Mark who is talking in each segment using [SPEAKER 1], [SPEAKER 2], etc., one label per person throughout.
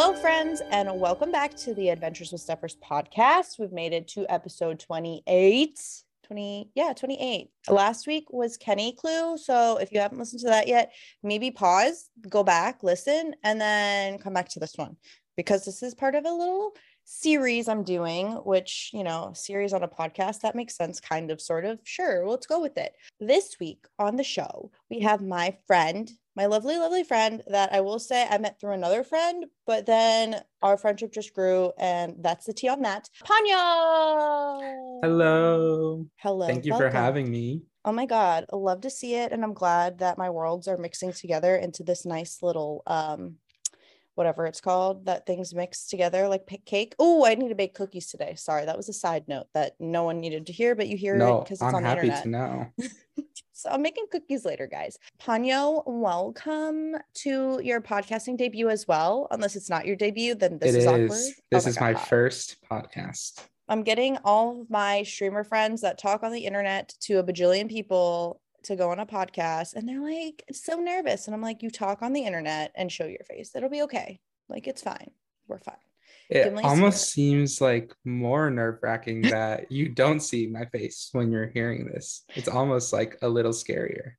[SPEAKER 1] Hello, friends, and welcome back to the Adventures with Steppers podcast. We've made it to episode 28. 20, yeah, 28. Last week was Kenny Clue. So if you haven't listened to that yet, maybe pause, go back, listen, and then come back to this one because this is part of a little series I'm doing, which, you know, series on a podcast, that makes sense, kind of, sort of. Sure, let's go with it. This week on the show, we have my friend, my lovely, lovely friend that I will say I met through another friend, but then our friendship just grew, and that's the tea on that. Ponyo!
[SPEAKER 2] Hello.
[SPEAKER 1] Hello.
[SPEAKER 2] Thank you
[SPEAKER 1] welcome.
[SPEAKER 2] for having me.
[SPEAKER 1] Oh my God, I love to see it. And I'm glad that my worlds are mixing together into this nice little um whatever it's called that things mix together like pick cake. Oh, I need to bake cookies today. Sorry, that was a side note that no one needed to hear, but you hear
[SPEAKER 2] no,
[SPEAKER 1] it because it's
[SPEAKER 2] I'm
[SPEAKER 1] on the internet.
[SPEAKER 2] to know.
[SPEAKER 1] so I'm making cookies later, guys. Ponyo, welcome to your podcasting debut as well. Unless it's not your debut, then this is,
[SPEAKER 2] is.
[SPEAKER 1] awkward. Oh
[SPEAKER 2] This is my
[SPEAKER 1] God.
[SPEAKER 2] first podcast.
[SPEAKER 1] I'm getting all of my streamer friends that talk on the internet to a bajillion people to go on a podcast, and they're like so nervous. And I'm like, you talk on the internet and show your face. It'll be okay. Like it's fine. We're fine.
[SPEAKER 2] It almost seems like more nerve wracking that you don't see my face when you're hearing this. It's almost like a little scarier.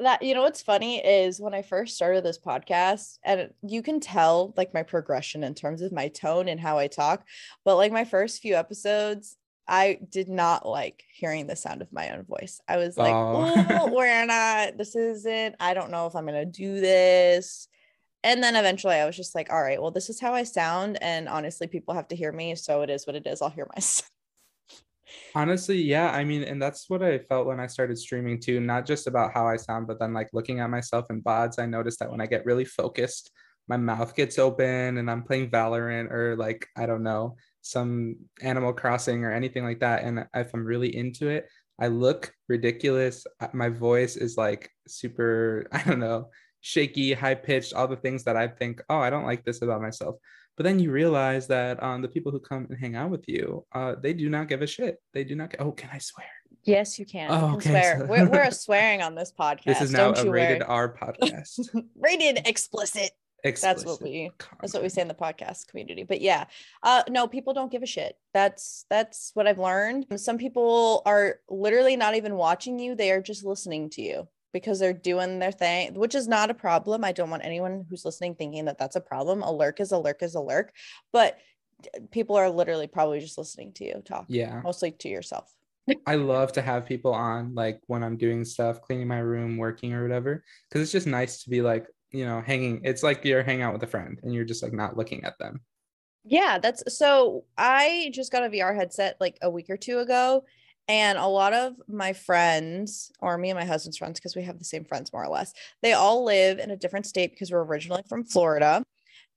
[SPEAKER 1] That you know what's funny is when I first started this podcast, and you can tell like my progression in terms of my tone and how I talk. But like my first few episodes, I did not like hearing the sound of my own voice. I was like,
[SPEAKER 2] Oh.
[SPEAKER 1] oh, we're not, this isn't, I don't know if I'm gonna do this. And then eventually I was just like, all right, well, this is how I sound. And honestly, people have to hear me. So it is what it is. I'll hear myself.
[SPEAKER 2] Honestly, yeah. I mean, and that's what I felt when I started streaming too, not just about how I sound, but then like looking at myself in VODs, I noticed that when I get really focused, my mouth gets open and I'm playing Valorant or like, I don't know, some Animal Crossing or anything like that. And if I'm really into it, I look ridiculous. Uh, My voice is like super, I don't know, shaky, high pitched, all the things that I think, oh, I don't like this about myself. But then you realize that um, the people who come and hang out with you, uh, they do not give a shit. They do not. Get, Oh, can I swear?
[SPEAKER 1] Yes, you can.
[SPEAKER 2] Oh, okay,
[SPEAKER 1] swear.
[SPEAKER 2] so-
[SPEAKER 1] We're, we're swearing on this podcast.
[SPEAKER 2] This is now
[SPEAKER 1] Don't
[SPEAKER 2] a rated
[SPEAKER 1] worry.
[SPEAKER 2] R podcast.
[SPEAKER 1] rated explicit. Explicit That's what we that's what we say in the podcast community. But yeah, uh no, people don't give a shit. That's that's what I've learned. Some people are literally not even watching you, they are just listening to you because they're doing their thing, which is not a problem. I don't want anyone who's listening thinking that that's a problem. A lurk is a lurk is a lurk, but people are literally probably just listening to you talk,
[SPEAKER 2] Yeah,
[SPEAKER 1] mostly to yourself.
[SPEAKER 2] I love to have people on, like when I'm doing stuff, cleaning my room, working or whatever, because it's just nice to be like, you know, hanging. It's like you're hanging out with a friend and you're just like not looking at them.
[SPEAKER 1] Yeah, that's so I just got a VR headset like a week or two ago. And a lot of my friends, or me and my husband's friends, because we have the same friends more or less, they all live in a different state because we're originally from Florida.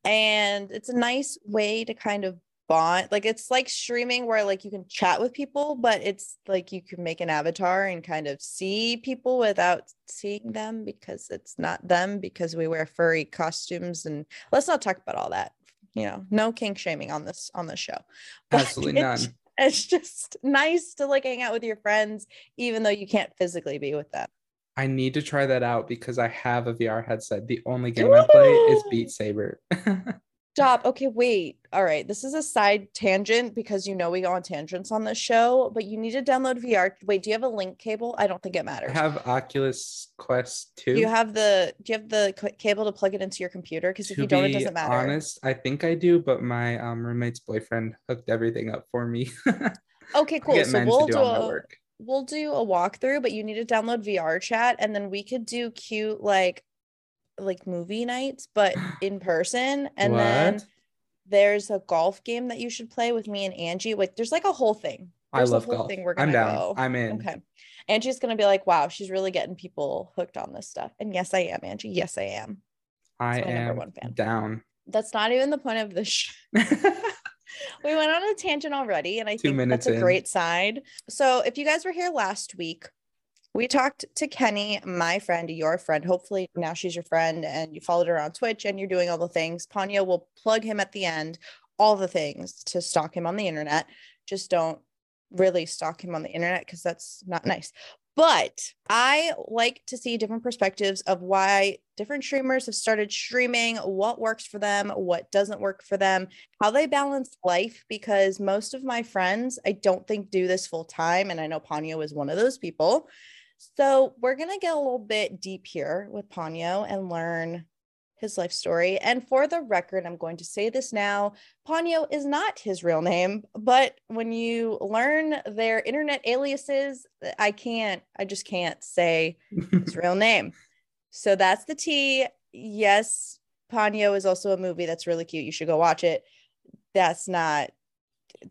[SPEAKER 1] And it's a nice way to kind of bond. Like it's like streaming where like you can chat with people, but it's like you can make an avatar and kind of see people without seeing them because it's not them because we wear furry costumes. And let's not talk about all that you know no kink shaming on this on this show But
[SPEAKER 2] Absolutely none.
[SPEAKER 1] It's, just nice to like hang out with your friends even though you can't physically be with them
[SPEAKER 2] I need to try that out because I have a VR headset. The only game I play is Beat Saber.
[SPEAKER 1] stop okay wait all right this is a side tangent because you know we go on tangents on this show but you need to download vr wait do you have a link cable? I don't think it
[SPEAKER 2] I
[SPEAKER 1] matters.
[SPEAKER 2] have Oculus Quest 2.
[SPEAKER 1] do you have the do you have the c- cable to plug it into your computer? Because if you don't it doesn't matter.
[SPEAKER 2] honest, I think I do, but my um, roommate's boyfriend hooked everything up for me.
[SPEAKER 1] okay cool so we'll do
[SPEAKER 2] do
[SPEAKER 1] a, we'll do a walkthrough, but you need to download VR chat and then we could do cute like like movie nights, but in person. And then there's a golf game that you should play with me and Angie. Like there's like a whole thing.
[SPEAKER 2] I
[SPEAKER 1] There's a
[SPEAKER 2] love
[SPEAKER 1] whole
[SPEAKER 2] golf.
[SPEAKER 1] thing we're
[SPEAKER 2] I'm
[SPEAKER 1] gonna
[SPEAKER 2] down.
[SPEAKER 1] go.
[SPEAKER 2] I'm in.
[SPEAKER 1] Okay. Angie's gonna be like, wow, she's really getting people hooked on this stuff. And yes, I am, Angie. Yes, I am.
[SPEAKER 2] I
[SPEAKER 1] my number
[SPEAKER 2] am
[SPEAKER 1] one fan.
[SPEAKER 2] down.
[SPEAKER 1] That's not even the point of the show. we went on a tangent already and i
[SPEAKER 2] Two
[SPEAKER 1] think that's a
[SPEAKER 2] in.
[SPEAKER 1] great side so if you guys were here last week we talked to kenny my friend your friend hopefully now she's your friend and you followed her on twitch and you're doing all the things Ponyo will plug him at the end all the things to stalk him on the internet just don't really stalk him on the internet because that's not nice But I like to see different perspectives of why different streamers have started streaming, what works for them, what doesn't work for them, how they balance life. Because most of my friends, I don't think do this full time. And I know Ponyo is one of those people. So we're going to get a little bit deep here with Ponyo and learn his life story. And for the record, I'm going to say this now Ponyo is not his real name, but when you learn their internet aliases, I can't, I just can't say his real name. So that's the tea. Yes, Ponyo is also a movie that's really cute. You should go watch it. That's not,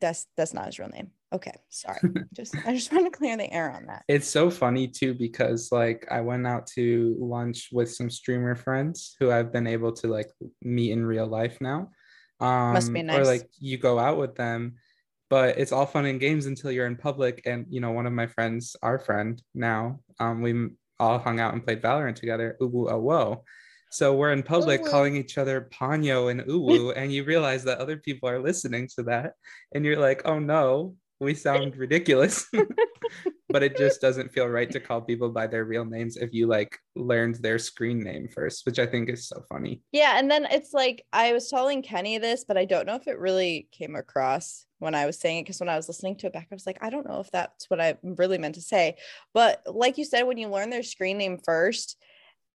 [SPEAKER 1] that's, that's not his real name. Okay, sorry. just I just want to clear the air on that.
[SPEAKER 2] It's so funny too because like I went out to lunch with some streamer friends who I've been able to like meet in real life now. Um Must be nice. or like you go out with them, but it's all fun and games until you're in public and you know one of my friends, our friend now, um we all hung out and played Valorant together, Uwu Awo. So we're in public calling each other Ponyo and Uwu, and you realize that other people are listening to that, and you're like, oh no, we sound ridiculous but it just doesn't feel right to call people by their real names if you like learned their screen name first which i think is so funny.
[SPEAKER 1] Yeah and then it's like i was telling kenny this but i don't know if it really came across when i was saying it because when i was listening to it back i was like i don't know if that's what i really meant to say. But like you said when you learn their screen name first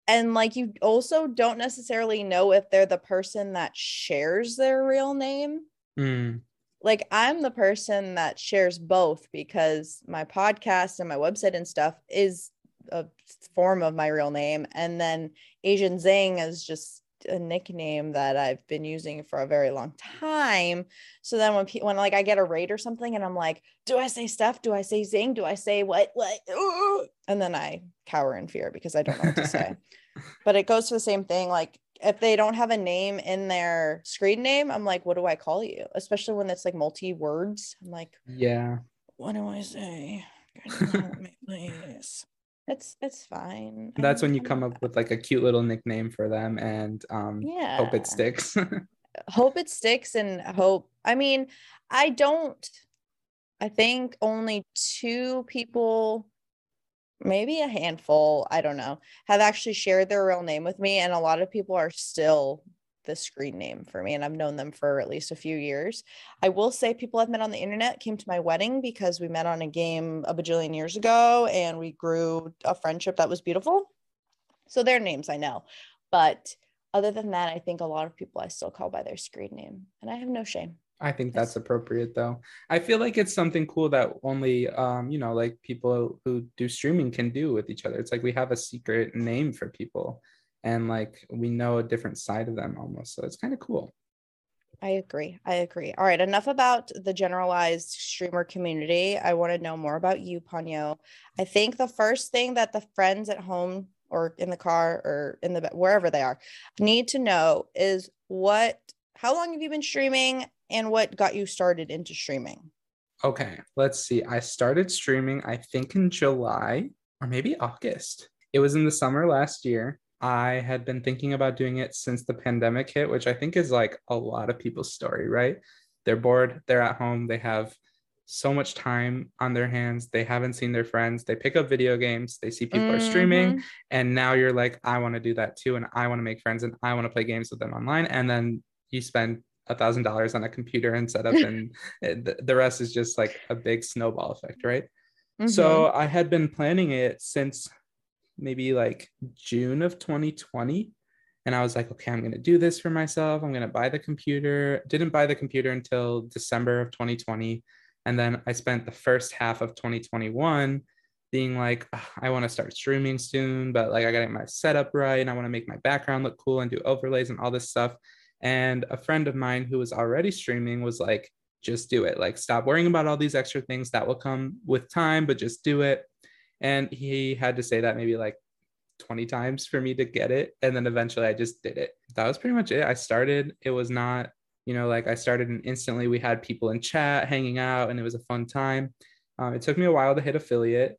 [SPEAKER 1] and like you also don't necessarily know if they're the person that shares their real name. Mm like I'm the person that shares both because my podcast and my website and stuff is a form of my real name. And then Asian Zing is just a nickname that I've been using for a very long time. So then when people, when like I get a raid or something and I'm like, do I say stuff? Do I say Zing? Do I say what what? And then I cower in fear because I don't know what to say. but it goes to the same thing. Like if they don't have a name in their screen name, I'm like, what do I call you? Especially when it's like multi words. I'm like,
[SPEAKER 2] yeah,
[SPEAKER 1] what do I say? please. It's it's fine.
[SPEAKER 2] That's when you come up with like a cute little nickname for them and um yeah. hope it sticks.
[SPEAKER 1] hope it sticks and hope. I mean, I don't I think only two people maybe a handful, I don't know, have actually shared their real name with me. And a lot of people are still the screen name for me. And I've known them for at least a few years. I will say people I've met on the internet came to my wedding because we met on a game a bajillion years ago and we grew a friendship that was beautiful. So their names I know. But other than that, I think a lot of people I still call by their screen name. And I have no shame.
[SPEAKER 2] I think that's appropriate though. I feel like it's something cool that only um, you know, like people who do streaming can do with each other. It's like we have a secret name for people and like we know a different side of them almost. So it's kind of cool.
[SPEAKER 1] I agree. I agree. All right, enough about the generalized streamer community. I want to know more about you, Ponyo. I think the first thing that the friends at home or in the car or in the wherever they are need to know is what how long have you been streaming and what got you started into streaming?
[SPEAKER 2] Okay, let's see. I started streaming, I think, in July or maybe August. It was in the summer last year. I had been thinking about doing it since the pandemic hit, which I think is like a lot of people's story, right? They're bored, they're at home, they have so much time on their hands. They haven't seen their friends. They pick up video games, they see people mm-hmm. are streaming, mm-hmm. and now you're like, I want to do that too. And I want to make friends and I want to play games with them online. And then you spend a thousand dollars on a computer and setup and the rest is just like a big snowball effect right? Mm-hmm. so i had been planning it since maybe like june of 2020 and i was like okay i'm going to do this for myself. I'm going to buy the computer. Didn't buy the computer until december of 2020 and then i spent the first half of 2021 being like i want to start streaming soon but like i got to get my setup right and i want to make my background look cool and do overlays and all this stuff and a friend of mine who was already streaming was like, just do it. Like, stop worrying about all these extra things that will come with time, but just do it. And he had to say that maybe like 20 times for me to get it. And then eventually I just did it. That was pretty much it. I started, it was not, you know, like I started and instantly we had people in chat hanging out and it was a fun time. Um, it took me a while to hit affiliate.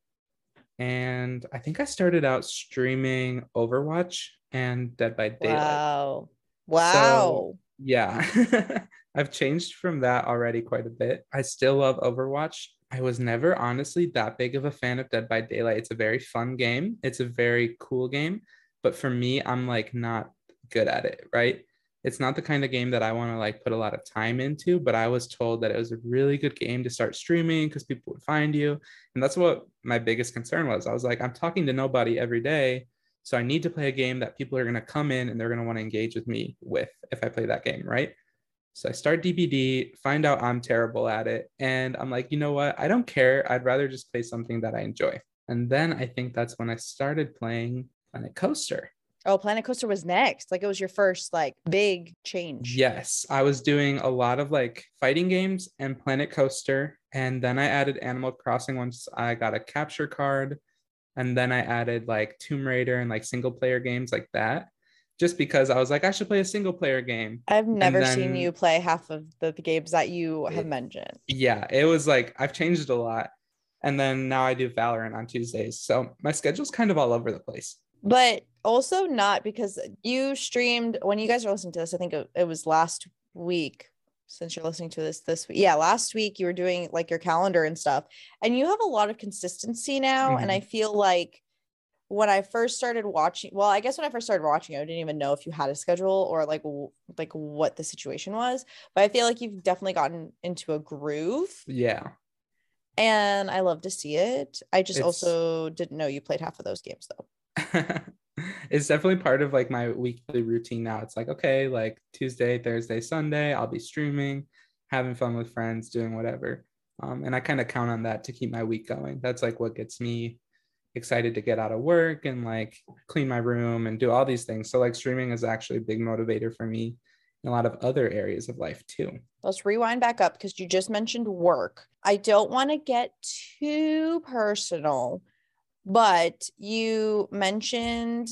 [SPEAKER 2] And I think I started out streaming Overwatch and Dead by Daylight.
[SPEAKER 1] Wow. Wow.
[SPEAKER 2] So, yeah. I've changed from that already quite a bit. I still love Overwatch, I was never honestly that big of a fan of Dead by Daylight. It's a very fun game. It's a very cool game, but for me, I'm like not good at it, right? It's not the kind of game that I want to like put a lot of time into, but I was told that it was a really good game to start streaming because people would find you. And that's what my biggest concern was. I was like, I'm talking to nobody every day. So I need to play a game that people are going to come in and they're going to want to engage with me with if I play that game, right? So I start DBD, find out I'm terrible at it. And I'm like, you know what? I don't care. I'd rather just play something that I enjoy. And then I think that's when I started playing Planet Coaster.
[SPEAKER 1] Oh, Planet Coaster was next. Like it was your first like big change.
[SPEAKER 2] Yes, I was doing a lot of like fighting games and Planet Coaster. And then I added Animal Crossing once I got a capture card. And then I added like Tomb Raider and like single player games like that just because I was like, I should play a single player game.
[SPEAKER 1] I've never then, seen you play half of the, games that you have mentioned.
[SPEAKER 2] Yeah, it was like I've changed a lot. And then now I do Valorant on Tuesdays. So my schedule's kind of all over the place.
[SPEAKER 1] But also not because you streamed when you guys are listening to this, I think it, it was last week since you're listening to this this week. Yeah, last week you were doing like your calendar and stuff. And you have a lot of consistency now. Mm-hmm. And I feel like when I first started watching, well, I guess when I first started watching, I didn't even know if you had a schedule or like like what the situation was. But I feel like you've definitely gotten into a groove.
[SPEAKER 2] Yeah.
[SPEAKER 1] And I love to see it. I just it's... also didn't know you played half of those games though.
[SPEAKER 2] it's definitely part of like my weekly routine now. It's like, okay, like Tuesday, Thursday, Sunday, I'll be streaming, having fun with friends, doing whatever. Um, and I kind of count on that to keep my week going. That's like what gets me excited to get out of work and like clean my room and do all these things. So like streaming is actually a big motivator for me in a lot of other areas of life too.
[SPEAKER 1] Let's rewind back up because you just mentioned work. I don't want to get too personal, but you mentioned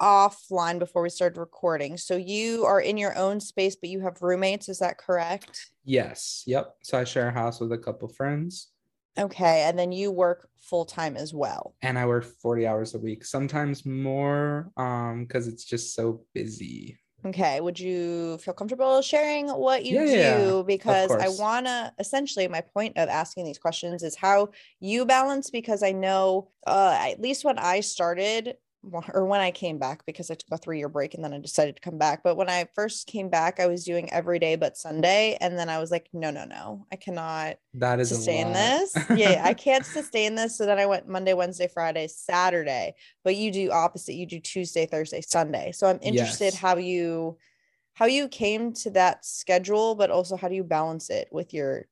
[SPEAKER 1] offline before we started recording. So you are in your own space, but you have roommates. Is that correct?
[SPEAKER 2] Yes. Yep. So I share a house with a couple friends.
[SPEAKER 1] Okay. And then you work full time as well.
[SPEAKER 2] And I work 40 hours a week, sometimes more um because it's just so busy.
[SPEAKER 1] Okay. Would you feel comfortable sharing what you yeah, do? Yeah, because I want to essentially, my point of asking these questions is how you balance. Because I know, uh, at least when I started, or when I came back because I took a three year break and then I decided to come back. But when I first came back, I was doing every day but Sunday. And then I was like, no, no, no, I cannot
[SPEAKER 2] that is
[SPEAKER 1] sustain this. yeah, I can't sustain this. So then I went Monday, Wednesday, Friday, Saturday. But you do opposite. You do Tuesday, Thursday, Sunday. So I'm interested yes. how you how you came to that schedule, but also how do you balance it with your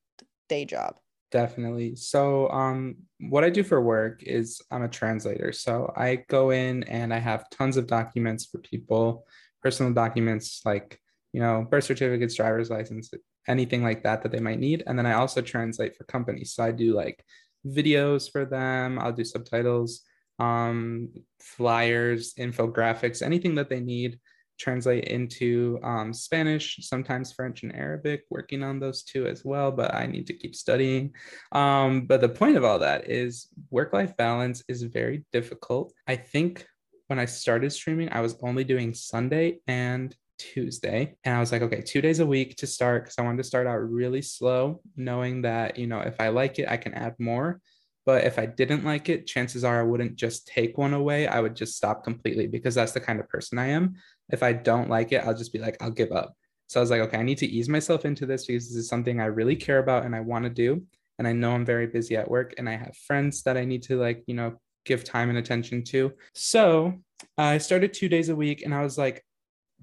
[SPEAKER 1] day job?
[SPEAKER 2] Definitely. So, um, what I do for work is I'm a translator. So I go in and I have tons of documents for people, personal documents like you know birth certificates, driver's license, anything like that that they might need. And then I also translate for companies. So I do like videos for them. I'll do subtitles, um, flyers, infographics, anything that they need translate into um, Spanish, sometimes French and Arabic, working on those two as well, but I need to keep studying. Um, but the point of all that is work life balance is very difficult. I think when I started streaming, I was only doing Sunday and Tuesday. And I was like, okay, two days a week to start because I wanted to start out really slow, knowing that, you know, if I like it, I can add more. But if I didn't like it, chances are I wouldn't just take one away. I would just stop completely because that's the kind of person I am. If I don't like it, I'll just be like, I'll give up. So I was like, okay, I need to ease myself into this because this is something I really care about and I want to do. And I know I'm very busy at work and I have friends that I need to like, you know, give time and attention to. So I started two days a week and I was like,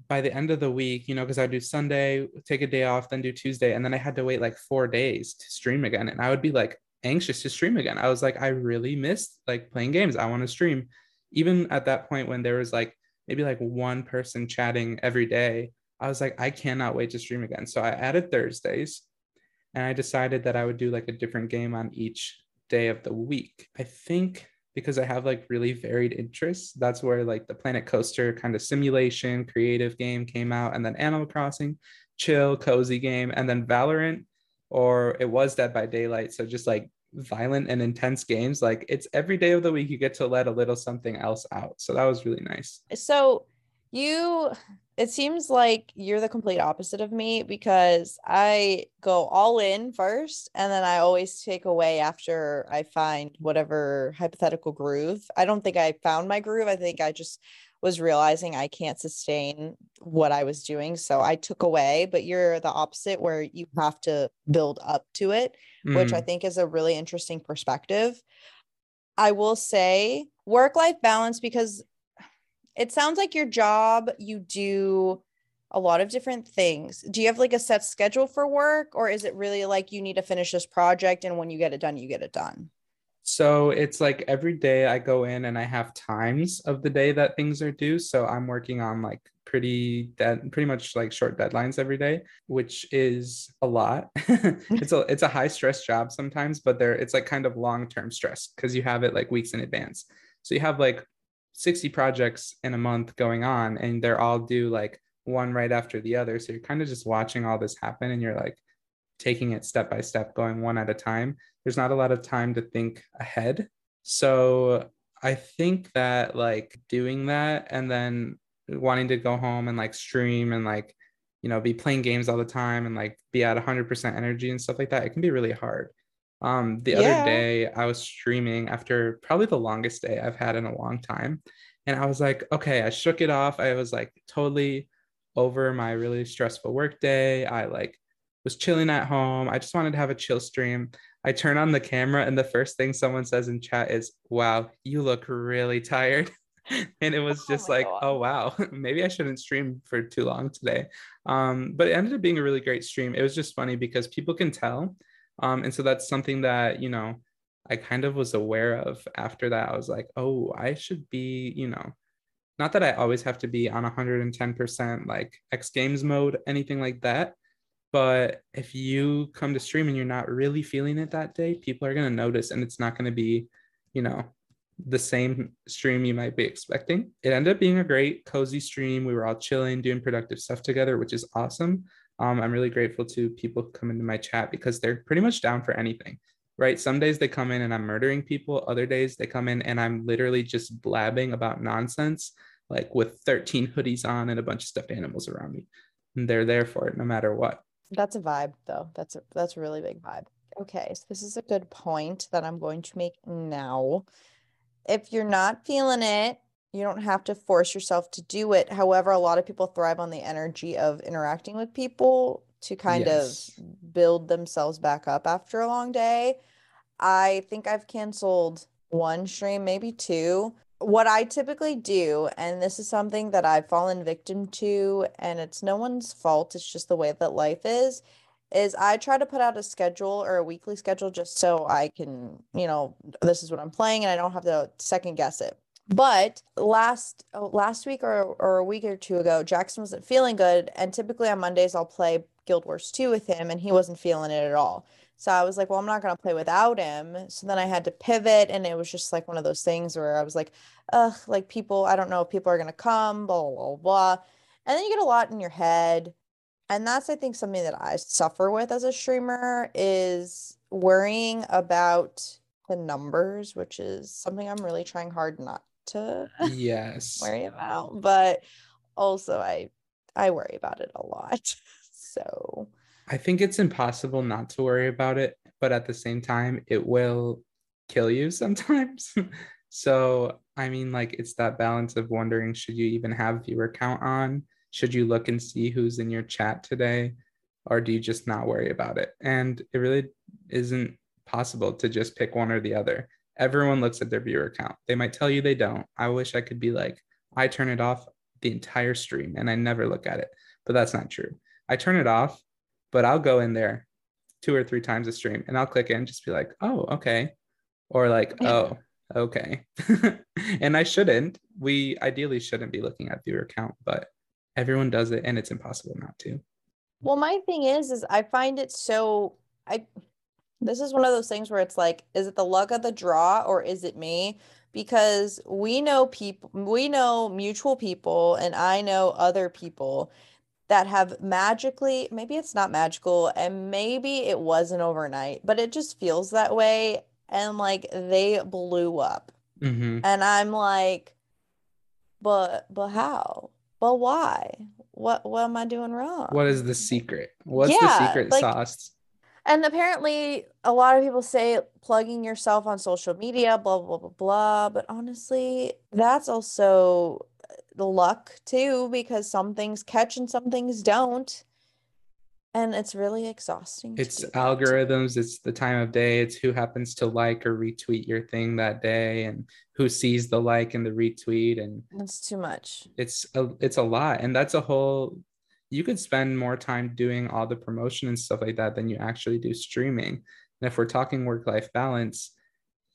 [SPEAKER 2] by the end of the week, you know, because I do Sunday, take a day off, then do Tuesday. And then I had to wait like four days to stream again. And I would be like anxious to stream again. I was like, I really missed like playing games. I want to stream. Even at that point when there was like maybe like one person chatting every day, I was like, I cannot wait to stream again. So I added Thursdays and I decided that I would do like a different game on each day of the week. I think because I have like really varied interests, that's where like the Planet Coaster kind of simulation creative game came out, and then Animal Crossing, chill, cozy game, and then Valorant, or it was Dead by Daylight. So just like violent and intense games like it's every day of the week you get to let a little something else out so that was really nice
[SPEAKER 1] so You it seems like you're the complete opposite of me because I go all in first and then I always take away after I find whatever hypothetical groove. I don't think I found my groove. I think I just was realizing I can't sustain what I was doing. So I took away, but you're the opposite where you have to build up to it, mm. which I mm. think is a really interesting perspective. I will say work life balance because it sounds like your job, you do a lot of different things. Do you have like a set schedule for work or is it really like you need to finish this project and when you get it done, you get it done?
[SPEAKER 2] So it's like every day I go in and I have times of the day that things are due. So I'm working on like pretty dead pretty much like short deadlines every day, which is a lot. it's a it's a high stress job sometimes, but there it's like kind of long-term stress because you have it like weeks in advance. So you have like 60 projects in a month going on and they're all due like one right after the other so you're kind of just watching all this happen and you're like taking it step by step going one at a time there's not a lot of time to think ahead so i think that like doing that and then wanting to go home and like stream and like you know be playing games all the time and like be at 100% energy and stuff like that it can be really hard um, the yeah. other day I was streaming after probably the longest day I've had in a long time. And I was like, okay, I shook it off. I was like totally over my really stressful work day. I like was chilling at home. I just wanted to have a chill stream. I turn on the camera and the first thing someone says in chat is, wow, you look really tired. and it was oh just oh like, God. oh wow, maybe I shouldn't stream for too long today. Um, but it ended up being a really great stream. It was just funny because people can tell um, and so that's something that, you know, I kind of was aware of after that. I was like, oh, I should be, you know, not that I always have to be on 110% like X Games mode, anything like that. But if you come to stream and you're not really feeling it that day, people are going to notice and it's not going to be, you know, the same stream you might be expecting. It ended up being a great, cozy stream. We were all chilling, doing productive stuff together, which is awesome um, I'm really grateful to people who come into my chat because they're pretty much down for anything, right? Some days they come in and I'm murdering people. Other days they come in and I'm literally just blabbing about nonsense, like with 13 hoodies on and a bunch of stuffed animals around me. And they're there for it no matter what.
[SPEAKER 1] That's a vibe though. That's a that's a really big vibe. Okay, so this is a good point that I'm going to make now. If you're not feeling it, you don't have to force yourself to do it. However, a lot of people thrive on the energy of interacting with people to kind yes. of build themselves back up after a long day. I think I've canceled one stream, maybe two. What I typically do, and this is something that I've fallen victim to, and it's no one's fault, it's just the way that life is, is I try to put out a schedule or a weekly schedule just so I can, you know, this is what I'm playing and I don't have to second guess it. But last oh, last week or, or a week or two ago, Jackson wasn't feeling good. And typically on Mondays, I'll play Guild Wars 2 with him, and he wasn't feeling it at all. So I was like, well, I'm not going to play without him. So then I had to pivot, and it was just like one of those things where I was like, ugh, like people, I don't know if people are going to come, blah, blah, blah, blah. And then you get a lot in your head. And that's, I think, something that I suffer with as a streamer is worrying about the numbers, which is something I'm really trying hard not to
[SPEAKER 2] yes
[SPEAKER 1] worry about but also i i worry about it a lot so
[SPEAKER 2] i think it's impossible not to worry about it but at the same time it will kill you sometimes so i mean like it's that balance of wondering should you even have viewer count on should you look and see who's in your chat today or do you just not worry about it and it really isn't possible to just pick one or the other everyone looks at their viewer count. They might tell you they don't. I wish I could be like, I turn it off the entire stream and I never look at it, but that's not true. I turn it off, but I'll go in there two or three times a stream and I'll click in, just be like, oh, okay. Or like, oh, okay. and I shouldn't. We ideally shouldn't be looking at viewer count, but everyone does it and it's impossible not to.
[SPEAKER 1] Well, my thing is, is I find it so I this is one of those things where it's like, is it the luck of the draw or is it me? Because we know people, we know mutual people, and I know other people that have magically, maybe it's not magical, and maybe it wasn't overnight, but it just feels that way. And like they blew up.
[SPEAKER 2] Mm-hmm.
[SPEAKER 1] And I'm like, but, but how? But why? What what am I doing wrong?
[SPEAKER 2] What is the secret? What's
[SPEAKER 1] Yeah,
[SPEAKER 2] the secret
[SPEAKER 1] like-
[SPEAKER 2] sauce?
[SPEAKER 1] And apparently, a lot of people say plugging yourself on social media, blah, blah, blah, blah. But honestly, that's also luck too, because some things catch and some things don't. And it's really exhausting.
[SPEAKER 2] It's algorithms, it's the time of day, it's who happens to like or retweet your thing that day and who sees the like and the retweet and
[SPEAKER 1] It's too much.
[SPEAKER 2] it's a it's a lot and that's a whole you could spend more time doing all the promotion and stuff like that than you actually do streaming and if we're talking work life balance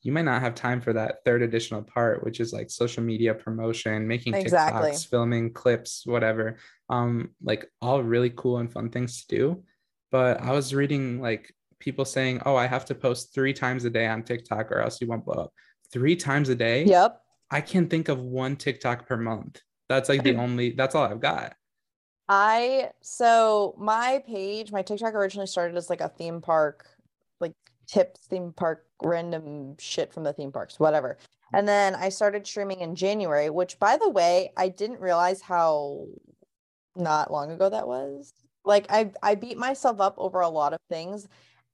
[SPEAKER 2] you might not have time for that third additional part which is like social media promotion making
[SPEAKER 1] Exactly.
[SPEAKER 2] tiktoks filming clips whatever um like all really cool and fun things to do but i was reading like people saying oh i have to post three times a day on tiktok or else you won't blow up three times a day
[SPEAKER 1] Yep.
[SPEAKER 2] I can think of one TikTok per month. That's like the only, that's all I've got.
[SPEAKER 1] I so my page, my TikTok originally started as like a theme park, like tips, theme park, random shit from the theme parks, whatever. And then I started streaming in January, which by the way, I didn't realize how not long ago that was. Like I I beat myself up over a lot of things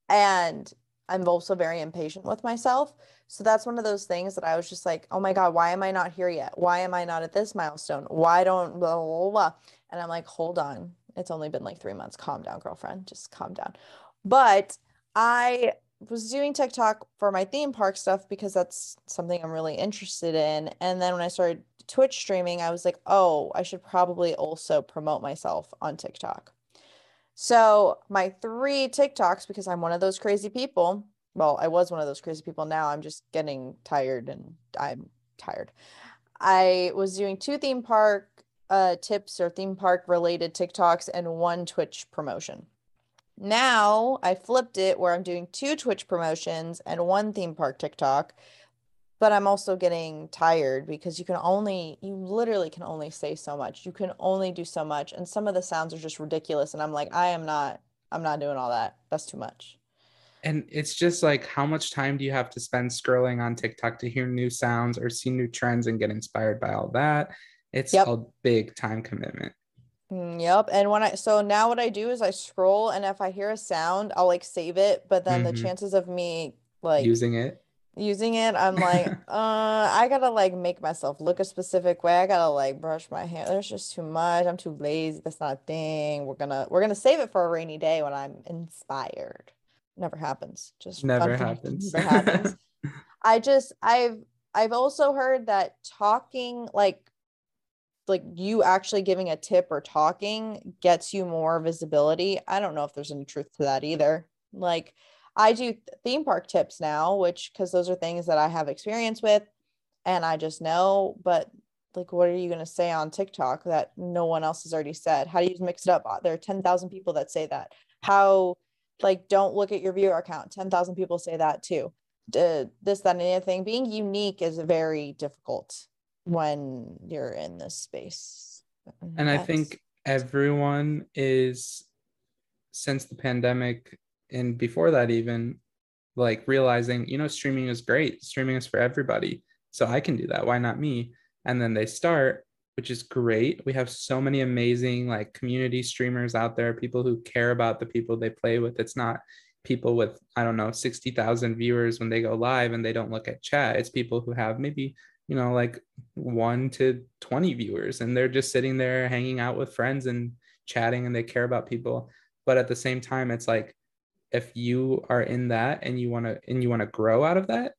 [SPEAKER 1] and I'm also very impatient with myself. So that's one of those things that I was just like, oh my God, why am I not here yet? Why am I not at this milestone? Why don't blah blah blah? And I'm like, hold on. It's only been like three months. Calm down, girlfriend. Just calm down. But I was doing TikTok for my theme park stuff because that's something I'm really interested in. And then when I started Twitch streaming, I was like, oh, I should probably also promote myself on TikTok. So my three TikToks, because I'm one of those crazy people. Well, I was one of those crazy people. Now I'm just getting tired and I'm tired. I was doing two theme park uh, tips or theme park related TikToks and one Twitch promotion. Now I flipped it where I'm doing two Twitch promotions and one theme park TikTok, but I'm also getting tired because you can only, you literally can only say so much. You can only do so much. And some of the sounds are just ridiculous. And I'm like, I am not, I'm not doing all that. That's too much.
[SPEAKER 2] And it's just like, how much time do you have to spend scrolling on TikTok to hear new sounds or see new trends and get inspired by all that? It's
[SPEAKER 1] Yep.
[SPEAKER 2] a big time commitment.
[SPEAKER 1] Mm, Yep. And when I, so now what I do is I scroll and if I hear a sound, I'll like save it. But then the
[SPEAKER 2] Mhm.
[SPEAKER 1] chances of me like
[SPEAKER 2] Using it.
[SPEAKER 1] using it, I'm like, uh, I gotta like make myself look a specific way. I gotta like brush my hair. There's just too much. I'm too lazy. That's not a thing. We're gonna we're gonna save it for a rainy day when I'm inspired. Never happens. Just
[SPEAKER 2] Never happens.
[SPEAKER 1] Never happens. I just I've I've also heard that talking like like you actually giving a tip or talking gets you more visibility. I don't know if there's any truth to that either. Like I do theme park tips now, which because those are things that I have experience with and I just know, but like what are you going to say on TikTok that no one else has already said? How do you mix it up? Uh, There are 10,000 people that say that. How like don't look at your viewer count. 10,000 people say that too. This that and the other thing. Being unique is very difficult when you're in this space.
[SPEAKER 2] and I think everyone is since the pandemic and before that even like realizing you know streaming is great. Streaming is for everybody. So I can do that. Why not me? And then they start which is great. We have so many amazing like community streamers out there people who care about the people they play with. It's not people with I don't know 60,000 viewers when they go live and they don't look at chat. It's people who have maybe you know like 1 to 20 viewers and they're just sitting there hanging out with friends and chatting and they care about people. But at the same time it's like if you are in that and you want to and you want to grow out of that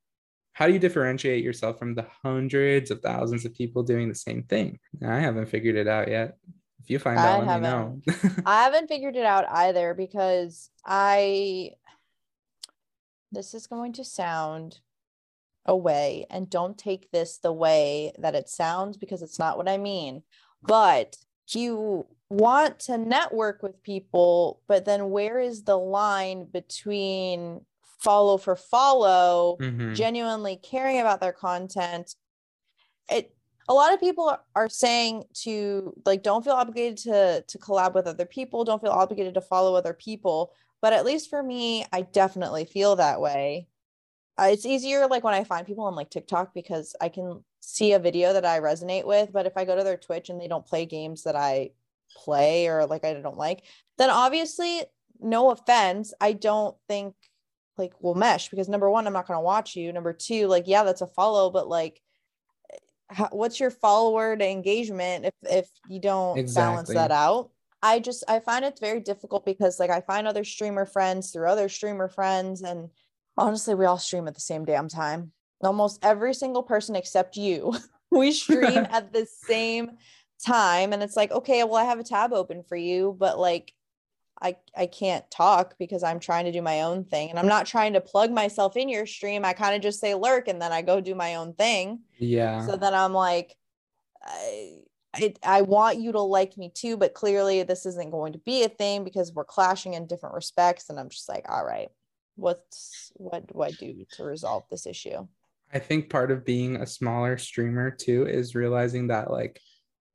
[SPEAKER 2] how do you differentiate yourself from the hundreds of thousands of people doing the same thing? I haven't figured it out yet. If you find
[SPEAKER 1] I
[SPEAKER 2] out let me know.
[SPEAKER 1] I haven't figured it out either because I this is going to sound away and don't take this the way that it sounds because it's not what I mean. But you want to network with people, but then where is the line between follow for follow
[SPEAKER 2] Mhm.
[SPEAKER 1] genuinely caring about their content it a lot of people are- saying to like don't feel obligated to to collab with other people don't feel obligated to follow other people but at least for me i definitely feel that way Uh, it's easier like when I find people on like TikTok because I can see a video that I resonate with. But if I go to their Twitch and they don't play games that I play or like I don't like, then obviously, no offense, I don't think like we'll mesh because number one, I'm not going to watch you. Number two, like, yeah, that's a follow, but like, how, what's your follower to engagement if if you don't exactly. balance that out? I just I find it's very difficult because like I find other streamer friends through other streamer friends and honestly we all stream at the same damn time. Almost every single person except you. we stream at the same time and it's like okay, well I have a tab open for you but like I I can't talk because I'm trying to do my own thing and I'm not trying to plug myself in your stream. I kind of just say lurk and then I go do my own thing.
[SPEAKER 2] Yeah.
[SPEAKER 1] So then I'm like I it, I want you to like me too, but clearly this isn't going to be a thing because we're clashing in different respects. And I'm just like, all right, what's what do I do to resolve this issue?
[SPEAKER 2] I think part of being a smaller streamer too is realizing that like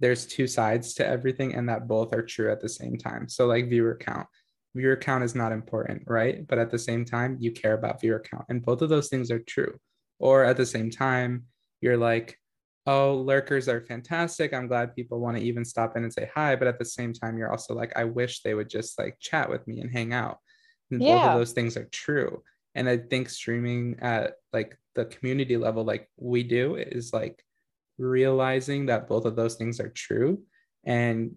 [SPEAKER 2] there's two sides to everything and that both are true at the same time. So like viewer count. Viewer count is not important, right? But at the same time, you care about viewer count. And both of those things are true. Or at the same time, you're like, oh, lurkers are fantastic. I'm glad people want to even stop in and say hi. But at the same time, you're also like, I wish they would just like chat with me and hang out. And yeah. both of those things are true. And I think streaming at like the community level, like we do, is like realizing that both of those things are true. And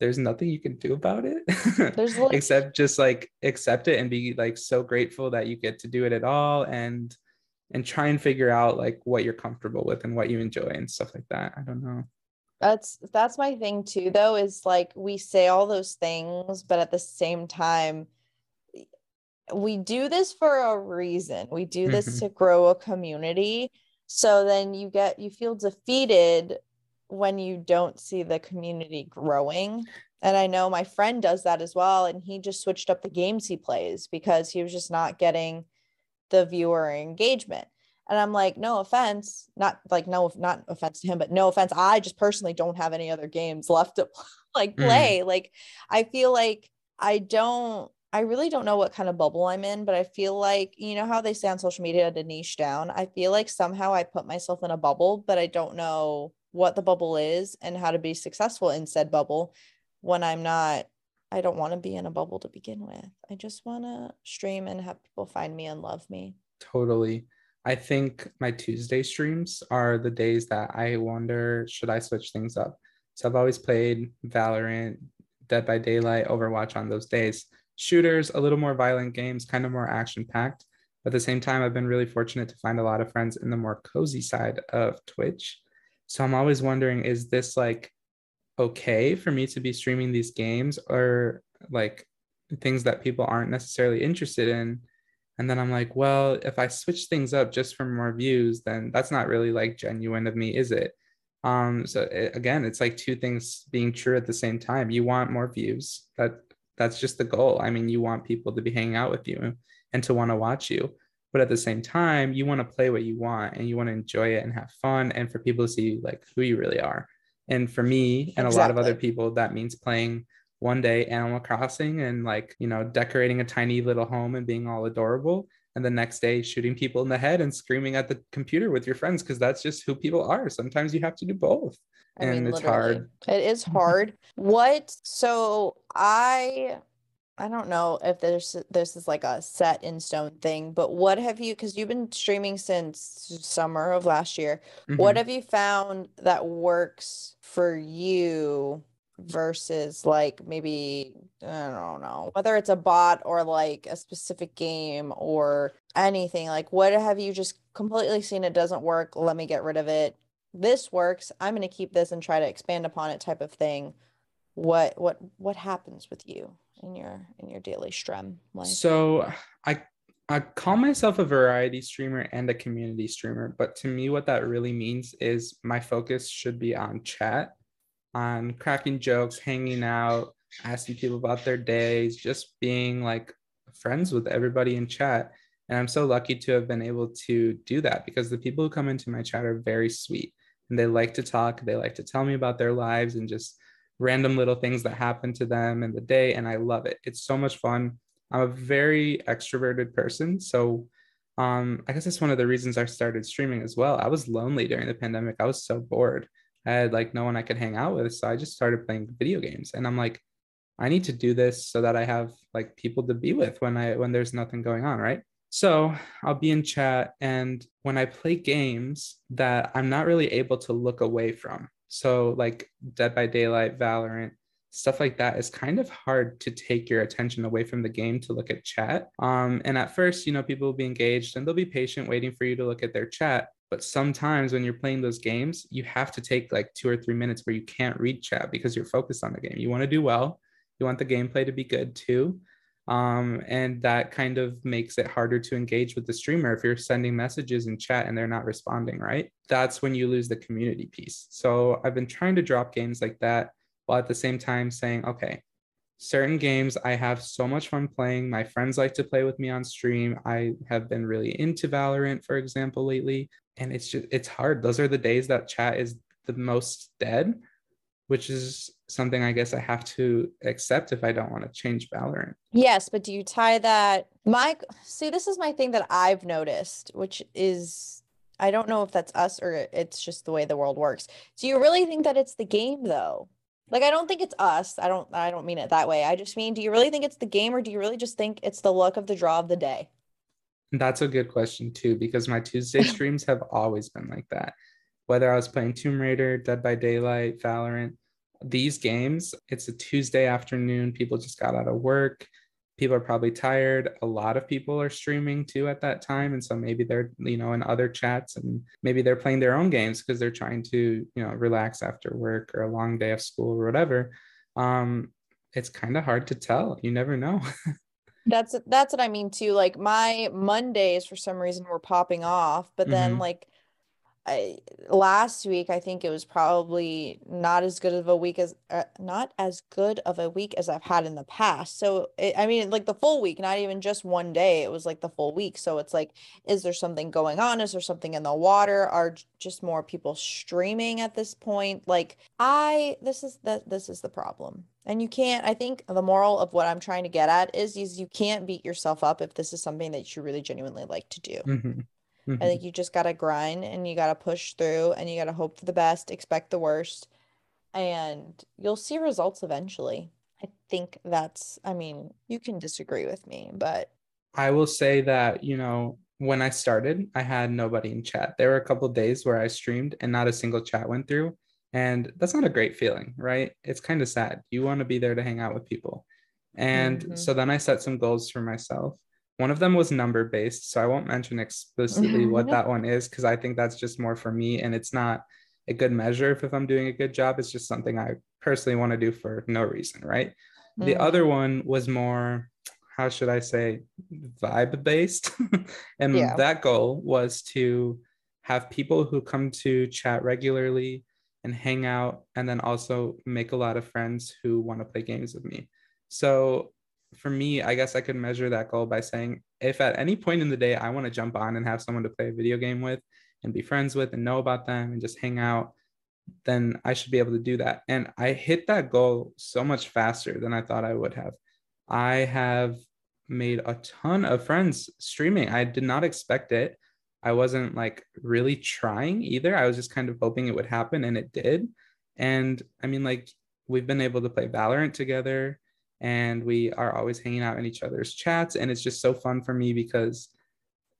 [SPEAKER 2] there's nothing you can do about it there's like- except just like accept it and be like so grateful that you get to do it at all and and try and figure out like what you're comfortable with and what you enjoy and stuff like that. I don't know.
[SPEAKER 1] That's that's my thing too though is like we say all those things but at the same time we do this for a reason. We do this mm-hmm. to grow a community. So then you get you feel defeated when you don't see the community growing. And I know my friend does that as well and he just switched up the games he plays because he was just not getting the viewer engagement. And I'm like, no offense, not like no, not offense to him, but no offense. I just personally don't have any other games left to like mm. play. Mm. Like I feel like I don't, I really don't know what kind of bubble I'm in, but I feel like, you know how they say on social media to niche down. I feel like somehow I put myself in a bubble, but I don't know what the bubble is and how to be successful in said bubble when I'm not I don't want to be in a bubble to begin with. I just want to stream and have people find me and love me.
[SPEAKER 2] Totally. I think my Tuesday streams are the days that I wonder should I switch things up. So I've always played Valorant, Dead by Daylight, Overwatch on those days. Shooters, a little more violent games, kind of more action packed. At the same time, I've been really fortunate to find a lot of friends in the more cozy side of Twitch. So I'm always wondering is this like okay for me to be streaming these games or like things that people aren't necessarily interested in and then i'm like well if i switch things up just for more views then that's not really like genuine of me is it um so it, again it's like two things being true at the same time you want more views that that's just the goal i mean you want people to be hanging out with you and to want to watch you but at the same time you want to play what you want and you want to enjoy it and have fun and for people to see like who you really are and for me and exactly. a lot of other people, that means playing one day Animal Crossing and like, you know, decorating a tiny little home and being all adorable. And the next day shooting people in the head and screaming at the computer with your friends because that's just who people are. Sometimes you have to do both. I and mean, it's hard.
[SPEAKER 1] It is hard. what so I I don't know if there's this is like a set in stone thing, but what have you because you've been streaming since summer of last year. Mm-hmm. What have you found that works for you versus like maybe I don't know whether it's a bot or like a specific game or anything like what have you just completely seen it doesn't work let me get rid of it this works I'm going to keep this and try to expand upon it type of thing what what what happens with you in your in your daily stream
[SPEAKER 2] life? So I I call myself a variety streamer and a community streamer, but to me, what that really means is my focus should be on chat, on cracking jokes, hanging out, asking people about their days, just being like friends with everybody in chat. And I'm so lucky to have been able to do that because the people who come into my chat are very sweet and they like to talk. They like to tell me about their lives and just random little things that happen to them in the day. And I love it. It's so much fun. I'm a very extroverted person. So um, I guess that's one of the reasons I started streaming as well. I was lonely during the pandemic. I was so bored. I had like no one I could hang out with. So I just started playing video games. And I'm like, I need to do this so that I have like people to be with when I when there's nothing going on, right? So I'll be in chat and when I play games that I'm not really able to look away from. So like Dead by Daylight, Valorant, stuff like that is kind of hard to take your attention away from the game to look at chat. Um, and at first, you know, people will be engaged and they'll be patient waiting for you to look at their chat. But sometimes when you're playing those games, you have to take like two or three minutes where you can't read chat because you're focused on the game. You want to do well, you want the gameplay to be good too. Um, and that kind of makes it harder to engage with the streamer if you're sending messages in chat and they're not responding, right? That's when you lose the community piece. So I've been trying to drop games like that while at the same time saying, okay, certain games I have so much fun playing. My friends like to play with me on stream. I have been really into Valorant, for example, lately. And it's just, it's hard. Those are the days that chat is the most dead, which is something I guess I have to accept if I don't want to change Valorant.
[SPEAKER 1] Yes, but do you tie that? My see, this is my thing that I've noticed, which is I don't know if that's us or it's just the way the world works. Do you really think that it's the game though? Like I don't think it's us. I don't I don't mean it that way. I just mean do you really think it's the game or do you really just think it's the luck of the draw of the day?
[SPEAKER 2] That's a good question too because my Tuesday streams have always been like that. Whether I was playing Tomb Raider, Dead by Daylight, Valorant, these games, it's a Tuesday afternoon, people just got out of work, people are probably tired. A lot of people are streaming too at that time and so maybe they're you know in other chats and maybe they're playing their own games because they're trying to you know relax after work or a long day of school or whatever. Um it's kind of hard to tell. You never know
[SPEAKER 1] that's that's what i mean too like my mondays for some reason were popping off but then mm-hmm. like I, last week I think it was probably not as good of a week as uh, not as good of a week as I've had in the past. So it, I mean like the full week, not even just one day. It was like the full week. So it's like is there something going on? Is there something in the water? Are just more people streaming at this point? Like I this is the this is the problem. And you can't I think the moral of what I'm trying to get at is is you can't beat yourself up if this is something that you really genuinely like to do. Mm-hmm. Mm-hmm. I think you just got to grind and you got to push through and you got to hope for the best, expect the worst, and you'll see results eventually. I think that's, I mean, you can disagree with me, but
[SPEAKER 2] I will say that, you know, when I started, I had nobody in chat. There were a couple days where I streamed and not a single chat went through. And that's not a great feeling, right? It's kind of sad. You want to be there to hang out with people. And mm-hmm. so then I set some goals for myself. One of them was number based, so I won't mention explicitly what that one is because I think that's just more for me and it's not a good measure if, if I'm doing a good job. It's just something I personally want to do for no reason, right? Mm. The other one was more, how should I say, vibe based. and yeah. that goal was to have people who come to chat regularly and hang out and then also make a lot of friends who want to play games with me. So for me, I guess I could measure that goal by saying if at any point in the day I want to jump on and have someone to play a video game with and be friends with and know about them and just hang out, then I should be able to do that. And I hit that goal so much faster than I thought I would have. I have made a ton of friends streaming. I did not expect it. I wasn't like really trying either. I was just kind of hoping it would happen and it did. And I mean, like, we've been able to play Valorant together and we are always hanging out in each other's chats and it's just so fun for me because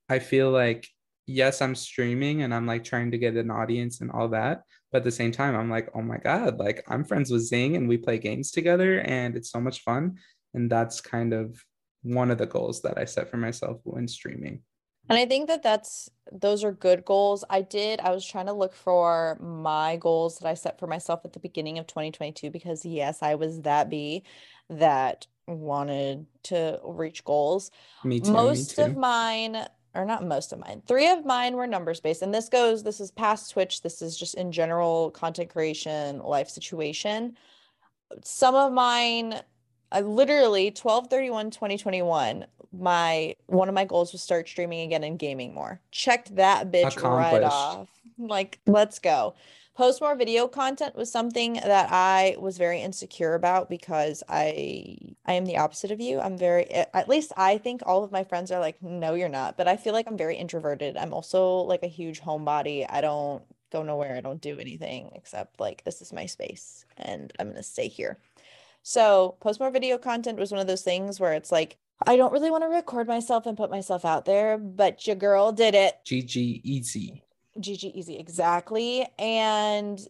[SPEAKER 2] i feel like yes i'm streaming and i'm like trying to get an audience and all that but at the same time i'm like oh my god like i'm friends with zing and we play games together and it's so much fun. And that's kind of one of the goals that i set for myself when streaming
[SPEAKER 1] and I think that that's those are good goals. I did I was trying to look for my goals that I set for myself at the beginning of 2022 because yes, I was that bee that wanted to reach goals.
[SPEAKER 2] Me too.
[SPEAKER 1] Most
[SPEAKER 2] me
[SPEAKER 1] too. of mine or not most of mine. Three of mine were numbers based and this goes this is past Twitch, this is just in general content creation, life situation. Some of mine I literally 12 31 2021 my one of my goals was start streaming again and gaming more. Checked that bitch right off. Like, let's go. Post more video content was something that I was very insecure about because I I am the opposite of you. I'm very at least I think all of my friends are like, no, you're not. But I feel like I'm very introverted. I'm also like a huge homebody. I don't go nowhere. I don't do anything except like this is my space and I'm gonna stay here. So post more video content was one of those things where it's like I don't really want to record myself and put myself out there, but your girl did it.
[SPEAKER 2] GG easy.
[SPEAKER 1] GG easy, exactly. And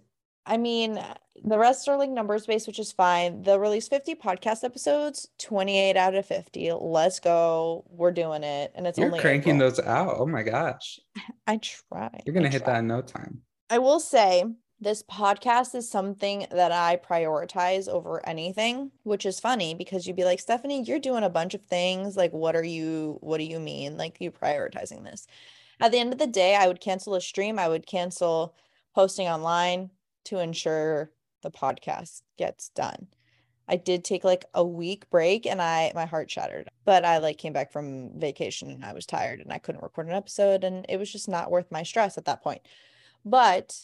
[SPEAKER 1] I mean, the rest are like numbers based, which is fine. They'll release 50 podcast episodes, 28 out of 50. Let's go. We're doing it. And it's
[SPEAKER 2] You're
[SPEAKER 1] only
[SPEAKER 2] cranking
[SPEAKER 1] April.
[SPEAKER 2] those out. Oh my gosh.
[SPEAKER 1] I try.
[SPEAKER 2] You're gonna hit
[SPEAKER 1] try.
[SPEAKER 2] that in no time.
[SPEAKER 1] I will say this podcast is something that I prioritize over anything, which is funny because you'd be like, Stephanie, you're doing a bunch of things. Like, what are you, what do you mean? Like, you prioritizing this? At the end of the day, I would cancel a stream, I would cancel posting online to ensure the podcast gets done. I did take like a week break and I my heart shattered. But I like came back from vacation and I was tired and I couldn't record an episode and it was just not worth my stress at that point. But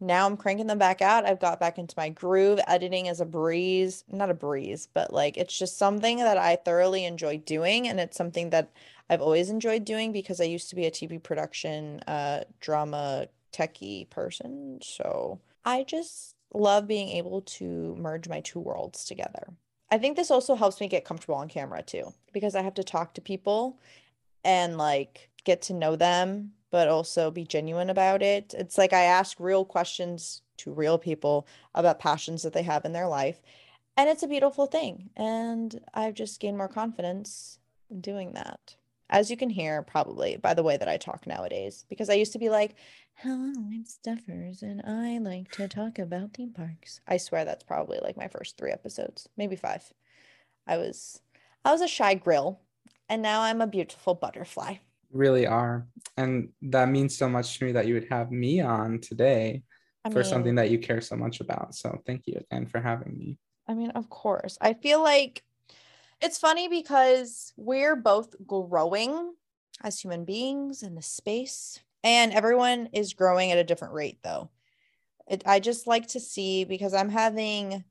[SPEAKER 1] now I'm cranking them back out. I've got back into my groove. Editing is a breeze, not a breeze, but like it's just something that I thoroughly enjoy doing. And it's something that I've always enjoyed doing because I used to be a TV production, uh, drama techie person. So I just love being able to merge my two worlds together. I think this also helps me get comfortable on camera too, because I have to talk to people and like get to know them, but also be genuine about it. It's like I ask real questions to real people about passions that they have in their life. And it's a beautiful thing. And I've just gained more confidence in doing that. As you can hear, probably by the way that I talk nowadays, because I used to be like, Hello, I'm Steffers, and I like to talk about theme parks. I swear that's probably like my first three episodes, maybe five. I was I was a shy grill, and now I'm a beautiful butterfly.
[SPEAKER 2] Really are. And that means so much to me that you would have me on today
[SPEAKER 1] I
[SPEAKER 2] for something that you care so much about. So thank you again for having me.
[SPEAKER 1] I mean, of course. I feel like it's funny because we're both growing as human beings in this space, and everyone is growing at a different rate, though. It, I just like to see because I'm having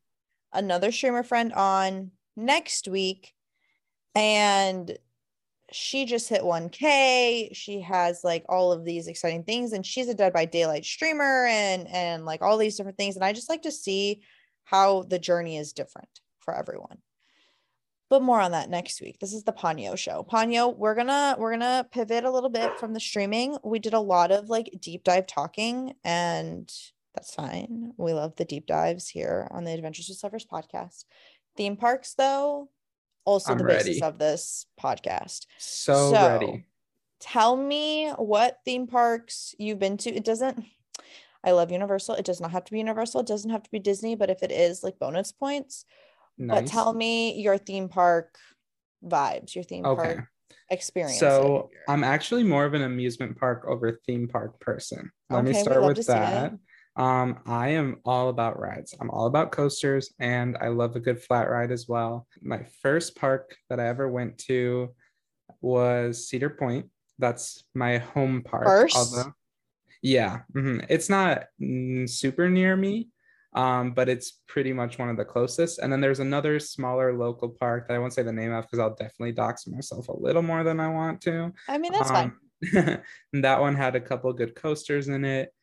[SPEAKER 1] another streamer friend on next week, and she just hit 1k she has like all of these exciting things and she's a dead by daylight streamer and and like all these different things and i just like to see how the journey is different for everyone. But more on that next week. This is the ponyo show. Ponyo we're gonna we're gonna pivot a little bit from the streaming. We did a lot of like deep dive talking and that's fine. We love the deep dives here on the adventures with Steffers podcast. Theme parks though also
[SPEAKER 2] I'm
[SPEAKER 1] the basis of this podcast
[SPEAKER 2] So,
[SPEAKER 1] so,
[SPEAKER 2] ready.
[SPEAKER 1] tell me what theme parks you've been to. It doesn't, I love Universal. It does not have to be Universal. It doesn't have to be Disney, but if it is, like bonus points.
[SPEAKER 2] Nice.
[SPEAKER 1] But tell me your theme park vibes, your theme
[SPEAKER 2] Okay.
[SPEAKER 1] park experience.
[SPEAKER 2] So I'm actually more of an amusement park over theme park person. Let me
[SPEAKER 1] Okay, we
[SPEAKER 2] start with that. Um, I am all about rides. I'm all about coasters and I love a good flat ride as well. My first park that I ever went to was Cedar Point. That's my home park.
[SPEAKER 1] First?
[SPEAKER 2] Although, yeah, mhm. it's not super near me, um, but it's pretty much one of the closest. And then there's another smaller local park that I won't say the name of because I'll definitely dox myself a little more than I want to.
[SPEAKER 1] I mean, that's fine.
[SPEAKER 2] Um, and that one had a couple good coasters in it.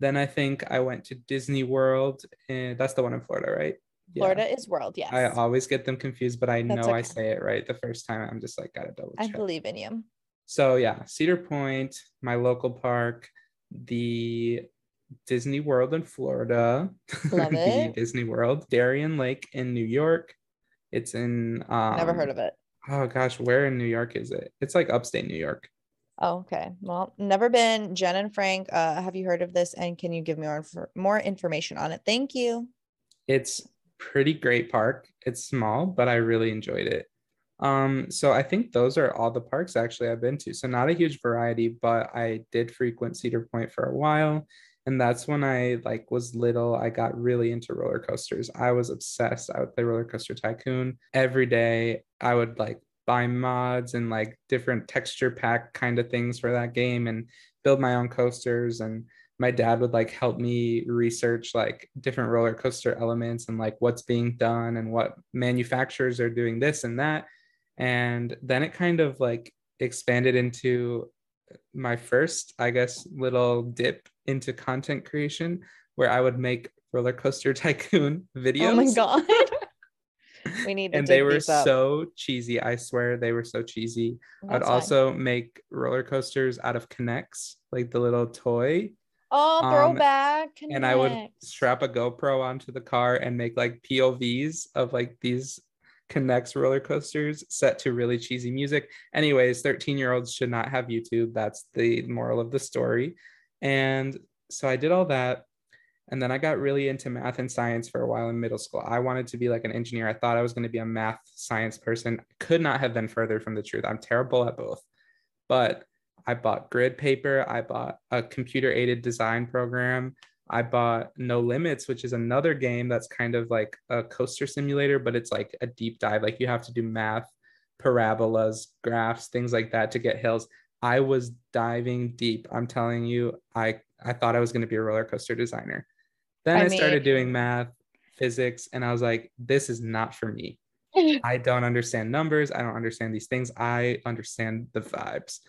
[SPEAKER 2] Then I think I went to Disney World, and that's the one in Florida, right? Yeah.
[SPEAKER 1] Florida is world. Yes.
[SPEAKER 2] I always get them confused, but I
[SPEAKER 1] That's
[SPEAKER 2] know I say it right the first time. I'm just like gotta double
[SPEAKER 1] I
[SPEAKER 2] check.
[SPEAKER 1] believe in you.
[SPEAKER 2] So yeah, Cedar Point, my local park, the Disney World in Florida,
[SPEAKER 1] Love
[SPEAKER 2] the
[SPEAKER 1] it.
[SPEAKER 2] Disney World, Darien Lake in New York. It's in um,
[SPEAKER 1] Never heard of it.
[SPEAKER 2] Oh gosh, where in New York is it? It's like upstate New York.
[SPEAKER 1] Oh, okay. Well, never been. Jen and Frank, uh, have you heard of this? And can you give me more, infor- more information on it? Thank you.
[SPEAKER 2] It's pretty great park. It's small, but I really enjoyed it. Um, so I think those are all the parks actually I've been to. So not a huge variety, but I did frequent Cedar Point for a while. And that's when I like was little. I got really into roller coasters. I was obsessed. I would play roller coaster tycoon every day. I would like buy mods and like different texture pack kind of things for that game and build my own coasters. And my dad would like help me research like different roller coaster elements and like what's being done and what manufacturers are doing this and that and then it kind of like expanded into my first i guess little dip into content creation where i would make roller coaster tycoon videos
[SPEAKER 1] Oh my god. we need to
[SPEAKER 2] and they were so cheesy i swear they were so cheesy i'd
[SPEAKER 1] fine.
[SPEAKER 2] also make roller coasters out of K'NEX like the little toy
[SPEAKER 1] oh
[SPEAKER 2] um,
[SPEAKER 1] throwback.
[SPEAKER 2] and I would strap a GoPro onto the car and make like POVs of like these K'NEX roller coasters set to really cheesy music. Anyways, 13 year olds should not have YouTube. That's the moral of the story. And so I did all that. And then I got really into math and science for a while in middle school. I wanted to be like an engineer. I thought I was going to be a math science person. Could not have been further from the truth. I'm terrible at both. But I bought grid paper. I bought a computer aided design program. I bought No Limits, which is another game that's kind of like a coaster simulator, but it's like a deep dive. Like you have to do math, parabolas, graphs, things like that to get hills. I was diving deep. I'm telling you, I I thought I was going to be a roller coaster designer. Then
[SPEAKER 1] I
[SPEAKER 2] I, started doing math, physics, and I was like, this is not for me. I don't understand numbers. I don't understand these things. I understand the vibes.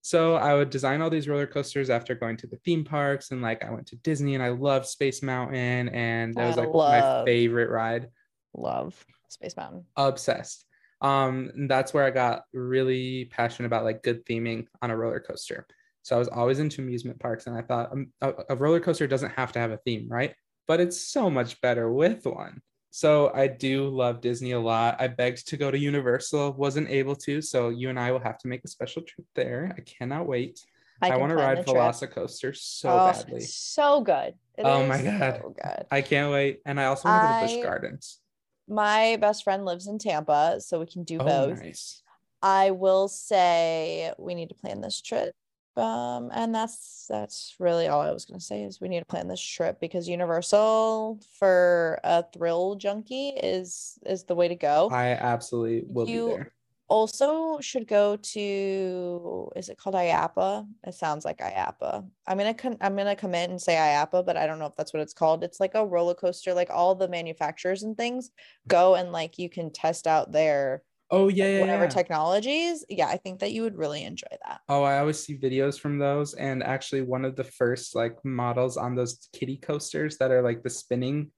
[SPEAKER 2] So I would design all these roller coasters after going to the theme parks. And like I went to Disney and I loved Space Mountain. And that was like my favorite ride.
[SPEAKER 1] Love Space Mountain.
[SPEAKER 2] Obsessed. Um, that's where I got really passionate about like good theming on a roller coaster. So I was always into amusement parks, and I thought um, a, a roller coaster doesn't have to have a theme, right? But it's so much better with one. So I do love Disney a lot. I begged to go to Universal, wasn't able to. So you and I will have to make a special trip there. I cannot wait. I,
[SPEAKER 1] can
[SPEAKER 2] want to ride. Velocicoaster so
[SPEAKER 1] Oh,
[SPEAKER 2] badly.
[SPEAKER 1] So good. It
[SPEAKER 2] Oh my God.
[SPEAKER 1] So good.
[SPEAKER 2] I can't wait. And I also want to go to Busch Gardens.
[SPEAKER 1] My best friend lives in Tampa, so we can do
[SPEAKER 2] Oh,
[SPEAKER 1] both.
[SPEAKER 2] nice.
[SPEAKER 1] I will say we need to plan this trip. Um, and that's that's really all I was gonna say is we need to plan this trip because Universal for a thrill junkie is is the way to go.
[SPEAKER 2] I absolutely will
[SPEAKER 1] You-
[SPEAKER 2] be there.
[SPEAKER 1] also should go to is it called IAPA? It sounds like IAPA. I'm gonna con- I'm gonna commit and say IAPA, but I don't know if that's what it's called. It's like a roller coaster, like all the manufacturers and things go and like you can test out their
[SPEAKER 2] Oh yeah,
[SPEAKER 1] like,
[SPEAKER 2] yeah,
[SPEAKER 1] whatever
[SPEAKER 2] yeah.
[SPEAKER 1] technologies. Yeah, I think that you would really enjoy that.
[SPEAKER 2] Oh, I always see videos from those. And actually, one of the first like models on those kiddie coasters that are like the spinning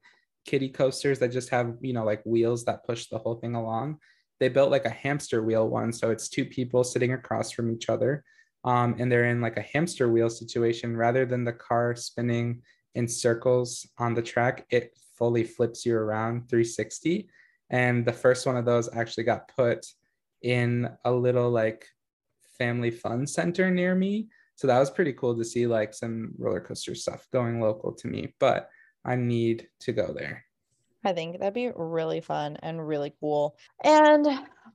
[SPEAKER 2] kiddie coasters that just have, you know, like wheels that push the whole thing along. They built like a hamster wheel one. So it's two people sitting across from each other. Um, and they're in like a hamster wheel situation rather than the car spinning in circles on the track. It fully flips you around 360. And the first one of those actually got put in a little like family fun center near me. So that was pretty cool to see like some roller coaster stuff going local to me, but I need to go there.
[SPEAKER 1] I think that'd be really fun and really cool and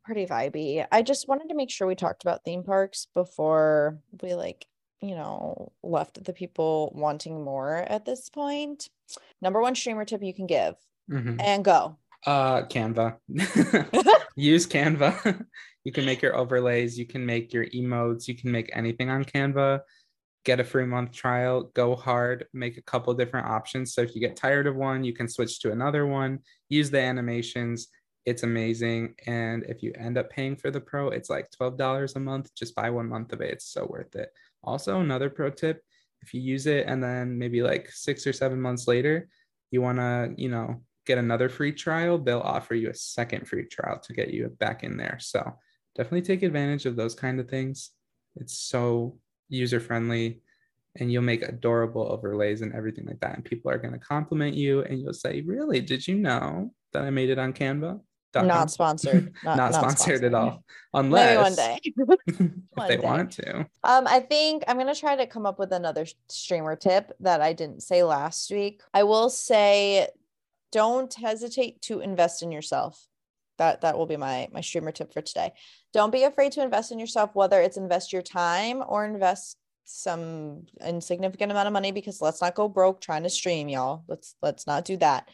[SPEAKER 1] pretty vibey. I just wanted to make sure we talked about theme parks before we like, you know, left the people wanting more at this point. Number one streamer tip you can give
[SPEAKER 2] Mhm.
[SPEAKER 1] and go.
[SPEAKER 2] Uh, Canva. Use Canva. you can make your overlays, you can make your emotes, you can make anything on Canva. Get a free month trial, go hard, make a couple different options. So if you get tired of one, you can switch to another one, use the animations. It's amazing. And if you end up paying for the pro, it's like $12 a month. Just buy one month of it. It's so worth it. Also, another pro tip if you use it and then maybe like six or seven months later, you want to, you know, get another free trial, they'll offer you a second free trial to get you back in there. So definitely take advantage of those kind of things. It's so user friendly and you'll make adorable overlays and everything like that. And people are going to compliment you and you'll say, Really? Did you know that I made it on Canva?
[SPEAKER 1] Not sponsored.
[SPEAKER 2] Not,
[SPEAKER 1] Not,
[SPEAKER 2] sponsored at all.
[SPEAKER 1] Unless Maybe one day.
[SPEAKER 2] if they
[SPEAKER 1] day.
[SPEAKER 2] want to.
[SPEAKER 1] Um, I think I'm gonna try to come up with another streamer tip that I didn't say last week. I will say, don't hesitate to invest in yourself. That that will be my my streamer tip for today. Don't be afraid to invest in yourself, whether it's invest your time or invest some insignificant amount of money. Because let's not go broke trying to stream, y'all. Let's let's not do that.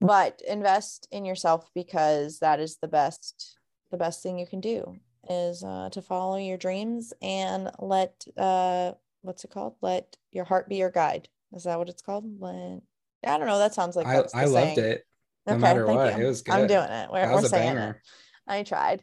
[SPEAKER 1] But invest in yourself because that is the best the best thing you can do is uh, to follow your dreams and let uh, what's it called? Let your heart be your guide. Is that what it's called? Let I don't know. That sounds like
[SPEAKER 2] I, I loved it. No
[SPEAKER 1] Okay,
[SPEAKER 2] matter
[SPEAKER 1] thank
[SPEAKER 2] what,
[SPEAKER 1] you.
[SPEAKER 2] it was good.
[SPEAKER 1] I'm doing it. We're, we're saying it. I tried.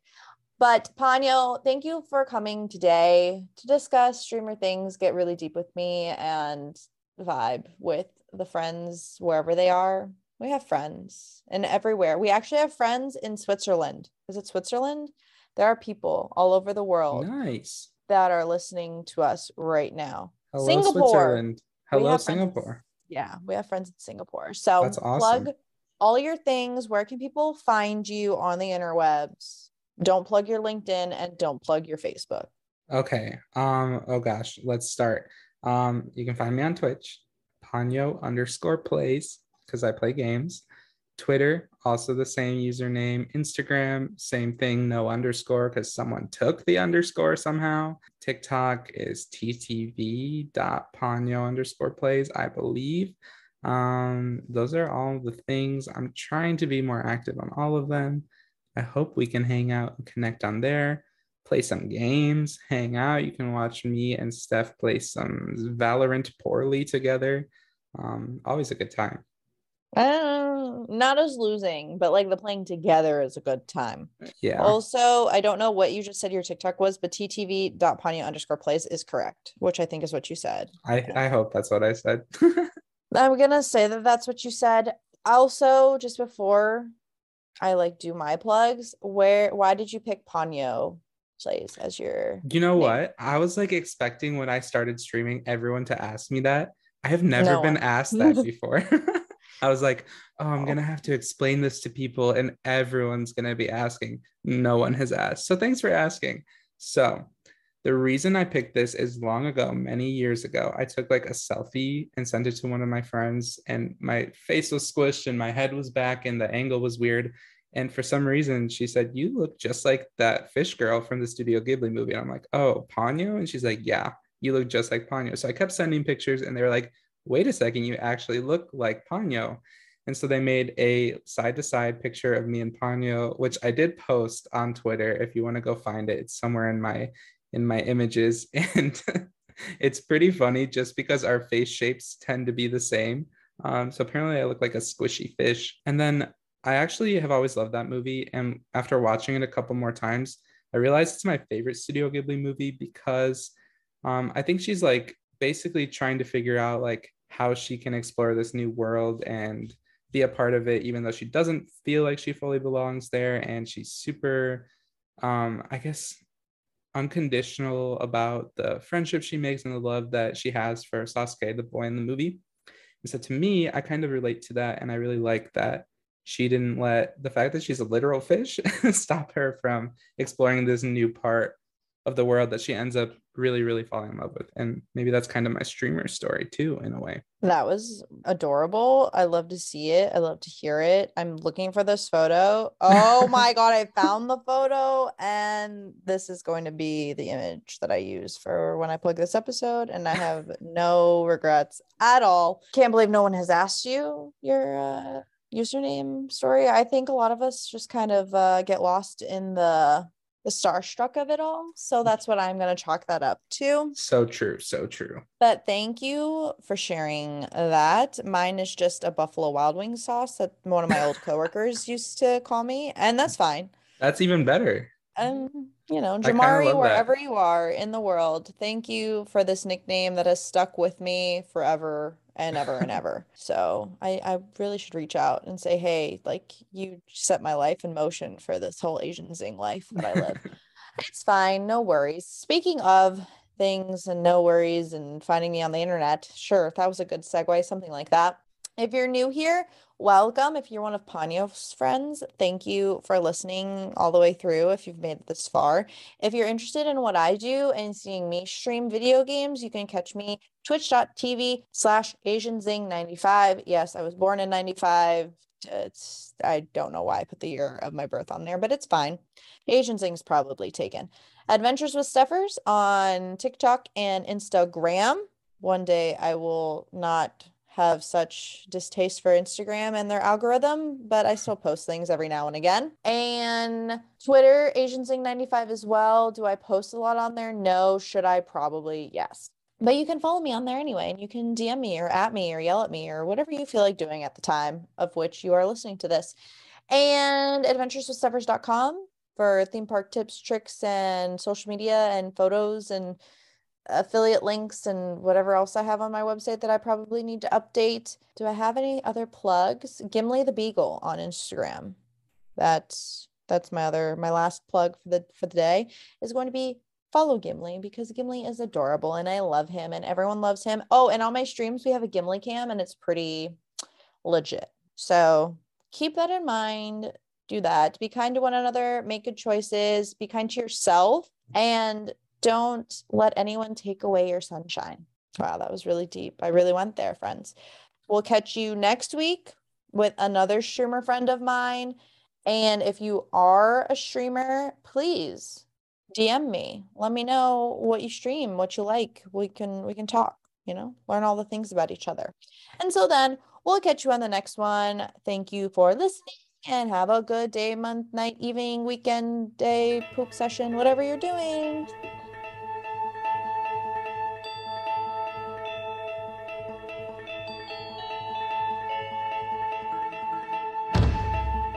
[SPEAKER 1] But Ponyo, thank you for coming today to discuss streamer things, get really deep with me and vibe with the friends wherever they are. We have friends and everywhere. We actually have friends in Switzerland. Is it Switzerland? There are people all over the world
[SPEAKER 2] Nice.
[SPEAKER 1] that are listening to us right now.
[SPEAKER 2] Hello,
[SPEAKER 1] Singapore.
[SPEAKER 2] Switzerland. Hello, Singapore.
[SPEAKER 1] Yeah, we have friends in Singapore. So
[SPEAKER 2] That's awesome.
[SPEAKER 1] plug all your things. Where can people find you on the interwebs? Don't plug your LinkedIn and don't plug your Facebook.
[SPEAKER 2] Okay. Um. Oh gosh. Let's start. Um. You can find me on Twitch, Ponyo underscore plays because I play games. Twitter, also the same username. Instagram, same thing, no underscore because someone took the underscore somehow. TikTok is ttv.ponyo underscore plays, I believe. Um, those are all the things. I'm trying to be more active on all of them. I hope we can hang out and connect on there play some games, hang out. You can watch me and Steph play some Valorant poorly together. Um, always a good time.
[SPEAKER 1] Uh, not as losing, but like the playing together is a good time.
[SPEAKER 2] Yeah.
[SPEAKER 1] Also, I don't know what you just said your TikTok was, but ttv.ponyo underscore plays is correct, which I think is what you said.
[SPEAKER 2] I, I hope that's what I said.
[SPEAKER 1] I'm gonna say that that's what you said. Also, just before I like do my plugs, where why did you pick Ponyo plays as your
[SPEAKER 2] you know
[SPEAKER 1] name?
[SPEAKER 2] what? I was like expecting when I started streaming everyone to ask me that. I have never
[SPEAKER 1] No
[SPEAKER 2] been asked that before. I was like, oh, I'm
[SPEAKER 1] Oh.
[SPEAKER 2] gonna have to explain this to people, and everyone's gonna be asking. No one has asked. So thanks for asking. So the reason I picked this is long ago, many years ago, I took like a selfie and sent it to one of my friends, and my face was squished and my head was back and the angle was weird. And for some reason, she said, You look just like that fish girl from the Studio Ghibli movie. And I'm like, Oh, Ponyo? And she's like, Yeah, you look just like Ponyo. So I kept sending pictures, and they were like, Wait a second, you actually look like Ponyo. And so they made a side to side picture of me and Ponyo, which I did post on Twitter. If you want to go find it, it's somewhere in my in my images. And it's pretty funny just because our face shapes tend to be the same. Um, so apparently I look like a squishy fish. And then I actually have always loved that movie. And after watching it a couple more times, I realized it's my favorite Studio Ghibli movie because um, I think she's like basically trying to figure out like how she can explore this new world and be a part of it, even though she doesn't feel like she fully belongs there. And she's super, um, I guess, unconditional about the friendship she makes and the love that she has for Sasuke, the boy in the movie. And so to me, I kind of relate to that. And I really like that she didn't let the fact that she's a literal fish stop her from exploring this new part of the world that she ends up really, really falling in love with. And maybe that's kind of my streamer story too, in a way.
[SPEAKER 1] That was adorable. I love to see it. I love to hear it. I'm looking for this photo. Oh my God, I found the photo, and this is going to be the image that I use for when I plug this episode. And I have no regrets at all. Can't believe no one has asked you your uh, username story. I think a lot of us just kind of uh, get lost in the the starstruck of it all. So mm. that's what I'm going to chalk that up to.
[SPEAKER 2] So true. So true.
[SPEAKER 1] But thank you for sharing that. Mine is just a Buffalo Wild Wings sauce that one of my old coworkers used to call me, and that's fine.
[SPEAKER 2] That's even better.
[SPEAKER 1] And you know, Jamari,
[SPEAKER 2] love that.
[SPEAKER 1] wherever you are in the world, thank you for this nickname that has stuck with me forever and ever and ever. So I, I really should reach out and say, hey, like you set my life in motion for this whole Asian Zing life that I live. It's fine, no worries. Speaking of things and no worries and finding me on the internet, sure, that was a good segue, something like that. If you're new here, welcome. If you're one of Ponyo's friends, thank you for listening all the way through if you've made it this far. If you're interested in what I do and seeing me stream video games, you can catch me twitch.tv slash AsianZing95. Yes, I was born in 95. It's I don't know why I put the year of my birth on there, but it's fine. AsianZing's probably taken. Adventures with Steffers on TikTok and Instagram. One day I will not have such distaste for Instagram and their algorithm, but I still post things every now and again. And Twitter, AsianZing95 as well. Do I post a lot on there? No. Should I? Probably yes. but you can follow me on there anyway and you can dm me or at me or yell at me or whatever you feel like doing at the time of which you are listening to this and adventureswithsteffers.com for theme park tips tricks and social media and photos and affiliate links and whatever else i have on my website that i probably need to update do i have any other plugs gimli the beagle on instagram that's that's my other my last plug for the for the day is going to be follow Gimli because Gimli is adorable and I love him and everyone loves him. Oh, and on my streams, we have a Gimli cam and it's pretty legit. So keep that in mind. Do that. Be kind to one another, make good choices, be kind to yourself, and don't let anyone take away your sunshine. Wow, that was really deep. I really went there, friends. We'll catch you next week with another streamer friend of mine. And if you are a streamer, please DM me. Let me know what you stream, what you like. We can we can talk, you know, learn all the things about each other. And so then we'll catch you on the next one. Thank you for listening and have a good day, month, night, evening, weekend, day, poop session, whatever you're doing.